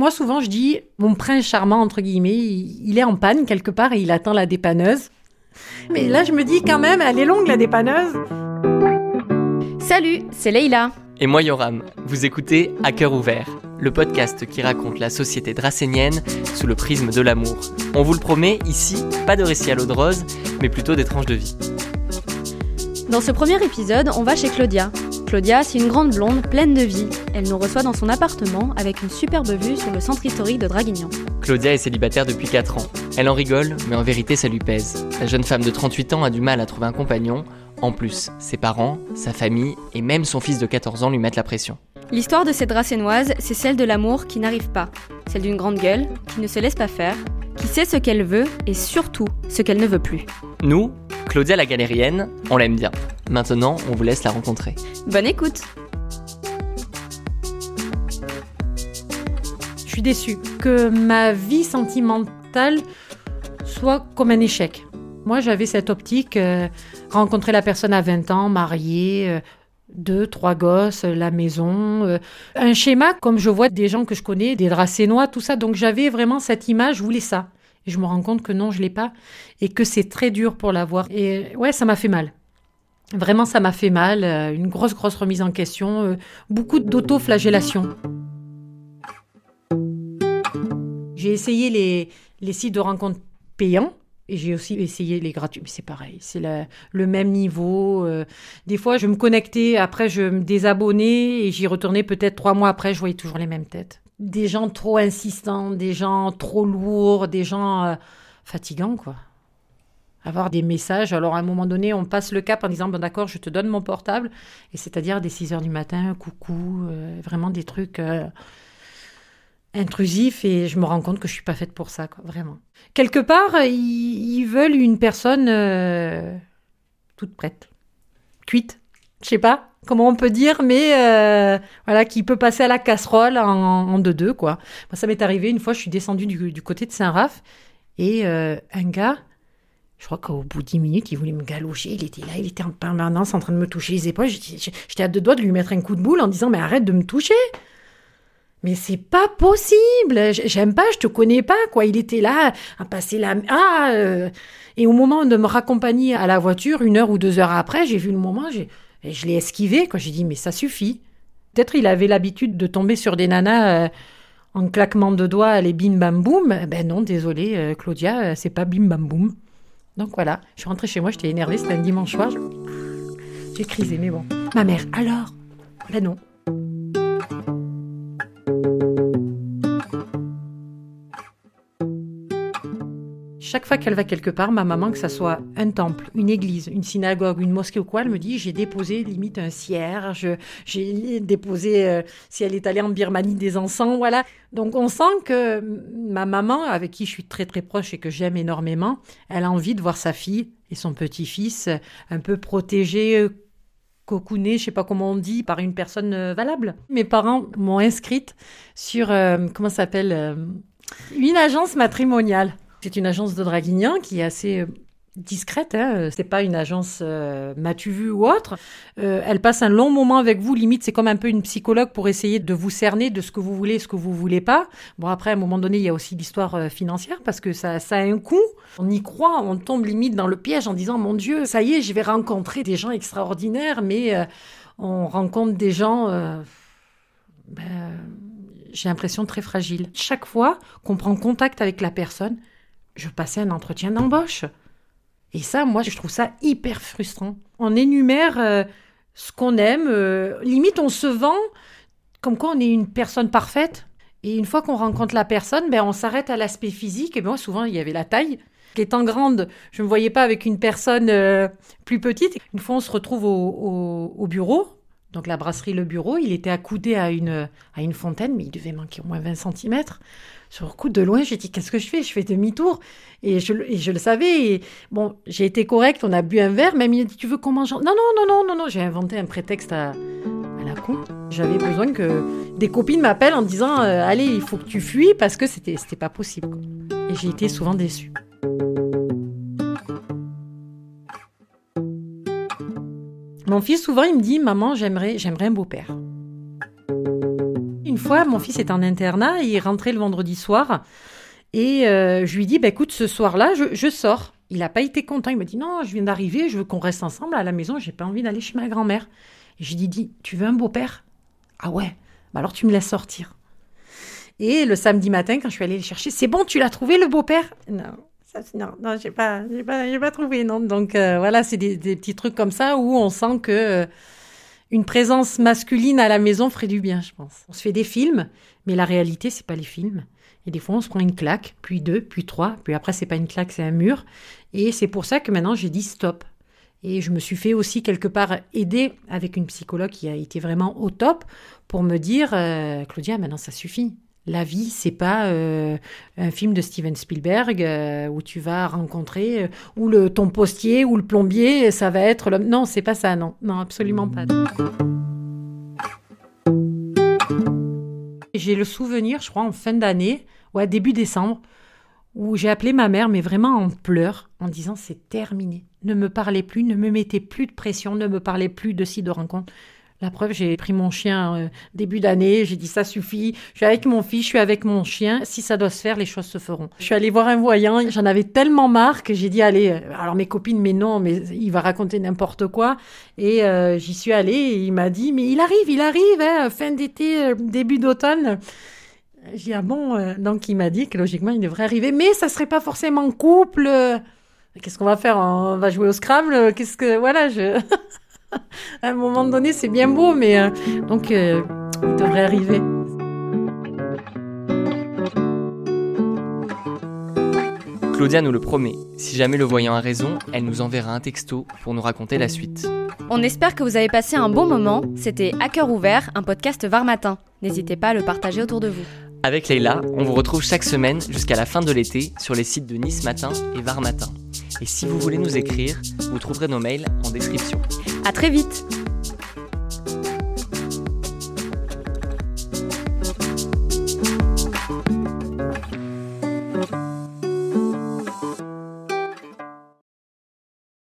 Moi, souvent, je dis, mon prince charmant, entre guillemets, il est en panne quelque part et il attend la dépanneuse. Mais là, je me dis quand même, elle est longue, la dépanneuse. Salut, c'est Leïla. Et moi, Yoram. Vous écoutez À cœur ouvert, le podcast qui raconte la société dracénienne sous le prisme de l'amour. On vous le promet, ici, pas de récit à l'eau de rose, mais plutôt des tranches de vie. Dans ce premier épisode, on va chez Claudia. Claudia, c'est une grande blonde pleine de vie. Elle nous reçoit dans son appartement avec une superbe vue sur le centre historique de Draguignan. Claudia est célibataire depuis 4 ans. Elle en rigole, mais en vérité ça lui pèse. La jeune femme de 38 ans a du mal à trouver un compagnon. En plus, ses parents, sa famille et même son fils de 14 ans lui mettent la pression. L'histoire de cette dracénoise, c'est celle de l'amour qui n'arrive pas. Celle d'une grande gueule, qui ne se laisse pas faire, qui sait ce qu'elle veut et surtout ce qu'elle ne veut plus. Nous, Claudia la galérienne, on l'aime bien. Maintenant, on vous laisse la rencontrer. Bonne écoute Je suis déçue que ma vie sentimentale soit comme un échec. Moi, j'avais cette optique, euh, rencontrer la personne à 20 ans, mariée, euh, deux, trois gosses, la maison, euh, un schéma comme je vois des gens que je connais, des dracénois, tout ça. Donc j'avais vraiment cette image, je voulais ça. Et je me rends compte que non, je l'ai pas et que c'est très dur pour l'avoir. Et ouais, ça m'a fait mal. Vraiment, ça m'a fait mal. euh, Une grosse, grosse remise en question. euh, Beaucoup d'auto-flagellation. J'ai essayé les, les sites de rencontres payants. Et j'ai aussi essayé les gratuits, mais c'est pareil, c'est le même niveau. euh. Des fois, je me connectais, après je me désabonnais et j'y retournais peut-être trois mois après, je voyais toujours les mêmes têtes. Des gens trop insistants, des gens trop lourds, des gens euh, fatigants, quoi. Avoir des messages, alors à un moment donné, on passe le cap en disant, bon d'accord, je te donne mon portable, et c'est-à-dire des 6 heures du matin, coucou, euh, vraiment des trucs... intrusif et je me rends compte que je suis pas faite pour ça, quoi, vraiment. Quelque part, ils, veulent une personne euh, toute prête, cuite, je sais pas comment on peut dire, mais euh, voilà, qui peut passer à la casserole en, en deux-deux, quoi. Moi, ça m'est arrivé une fois, je suis descendue du, côté de Saint-Raph et euh, un gars, je crois qu'au bout de 10 minutes, il voulait me galocher, il était là, il était en permanence en train de me toucher les épaules. J'étais à deux doigts de lui mettre un coup de boule en disant, mais arrête de me toucher mais c'est pas possible. J'aime pas, je te connais pas, quoi. Il était là à passer la. Ah euh, Et au moment de me raccompagner à la voiture, une heure ou deux heures après, j'ai vu le moment, et je l'ai esquivé, quoi. J'ai dit, mais ça suffit. Peut-être il avait l'habitude de tomber sur des nanas euh, en claquement de doigts, les bim bam boum. Ben non, désolé, euh, Claudia, c'est pas bim bam boum. Donc voilà, je suis rentrée chez moi, j'étais énervée, c'était un dimanche soir. J'ai crisé, mais bon. Ma mère, alors? Ben non. Chaque fois qu'elle va quelque part, ma maman, que ça soit un temple, une église, une synagogue, une mosquée ou quoi, elle me dit j'ai déposé limite un cierge, j'ai déposé, euh, si elle est allée en Birmanie, des encens, voilà. Donc on sent que ma maman, avec qui je suis très très proche et que j'aime énormément, elle a envie de voir sa fille et son petit-fils euh, un peu protégés, euh, cocoonés, je sais pas comment on dit, par une personne valable. Mes parents m'ont inscrite sur, comment ça s'appelle, une agence matrimoniale. C'est une agence de Draguignan qui est assez euh, discrète. Hein. C'est pas une agence euh, m'as-tu vu ou autre. Euh, elle passe un long moment avec vous. Limite, c'est comme un peu une psychologue pour essayer de vous cerner de ce que vous voulez, ce que vous voulez pas. Bon, après, à un moment donné, il y a aussi l'histoire euh, financière parce que ça, ça a un coût. On y croit, on tombe limite dans le piège en disant mon Dieu, ça y est, je vais rencontrer des gens extraordinaires, mais euh, on rencontre des gens. ben, j'ai l'impression très fragile. Chaque fois qu'on prend contact avec la personne, je passais un entretien d'embauche. Et ça, moi, je trouve ça hyper frustrant. On énumère euh, ce qu'on aime, euh, limite on se vend comme quoi on est une personne parfaite. Et une fois qu'on rencontre la personne, ben, on s'arrête à l'aspect physique. Et bien, souvent, il y avait la taille. Étant grande, je ne me voyais pas avec une personne euh, plus petite. Une fois, on se retrouve au bureau. Donc, la brasserie Le Bureau, il était accoudé à une, à une fontaine, mais il devait manquer au moins 20 cm. Sur coup de loin, j'ai dit Qu'est-ce que je fais? Je fais demi-tour. Et je, je le savais. Bon, j'ai été correcte, on a bu un verre. Même il a dit Tu veux qu'on mange Non, non, non, non, non, non. J'ai inventé un prétexte à, la con. J'avais besoin que des copines m'appellent en disant euh, Allez, il faut que tu fuis parce que c'était pas possible. Et j'ai été souvent déçue. Mon fils, souvent, il me dit Maman, j'aimerais, j'aimerais un beau-père. Une fois, mon fils est en internat, il rentrait le vendredi soir. Et euh, je lui dis, bah, écoute, ce soir-là, je, sors. Il n'a pas été content. Il m'a dit, non, je viens d'arriver, je veux qu'on reste ensemble à la maison, j'ai pas envie d'aller chez ma grand-mère. J'ai dit, dis, tu veux un beau-père Ah ouais, bah alors tu me laisses sortir. Et le samedi matin, quand je suis allée le chercher, c'est bon, tu l'as trouvé le beau-père? Non, non, non, j'ai pas, j'ai pas, pas, trouvé, non. Donc euh, voilà, c'est des, petits trucs comme ça où on sent que euh, une présence masculine à la maison ferait du bien, je pense. On se fait des films, mais la réalité, c'est pas les films. Et des fois, on se prend une claque, puis deux, puis trois, puis après, c'est pas une claque, c'est un mur. Et c'est pour ça que maintenant, j'ai dit stop. Et je me suis fait aussi quelque part aider avec une psychologue qui a été vraiment au top pour me dire, euh, Claudia, maintenant ça suffit. La vie, c'est pas euh, un film de Steven Spielberg euh, où tu vas rencontrer ou le ton postier ou le plombier, ça va être non, c'est pas ça, non, non, absolument pas. J'ai le souvenir, je crois, en fin d'année, ou à début décembre, où j'ai appelé ma mère, mais vraiment en pleurs, en disant c'est terminé. Ne me parlez plus, ne me mettez plus de pression, ne me parlez plus de ci, de rencontre. La preuve, j'ai pris mon chien euh, début d'année, j'ai dit ça suffit. Je suis avec mon fils, je suis avec mon chien. Si ça doit se faire, les choses se feront. Je suis allée voir un voyant, j'en avais tellement marre que j'ai dit allez. Euh, alors mes copines, mais non, mais il va raconter n'importe quoi. Et euh, j'y suis allée il m'a dit mais il arrive, il arrive, hein, fin d'été, début d'automne. J'ai dit ah bon, donc il m'a dit que logiquement il devrait arriver, mais ça serait pas forcément couple. Qu'est-ce qu'on va faire? On va jouer au Scrabble? Qu'est-ce que voilà je à un moment donné, c'est bien beau, mais euh, donc euh, il devrait arriver. Claudia nous le promet, si jamais le voyant a raison, elle nous enverra un texto pour nous raconter la suite. On espère que vous avez passé un bon moment. C'était À cœur ouvert, un podcast Var Matin. N'hésitez pas à le partager autour de vous. Avec Leïla, on vous retrouve chaque semaine jusqu'à la fin de l'été sur les sites de Nice Matin et Var Matin. Et si vous voulez nous écrire, vous trouverez nos mails en description. À très vite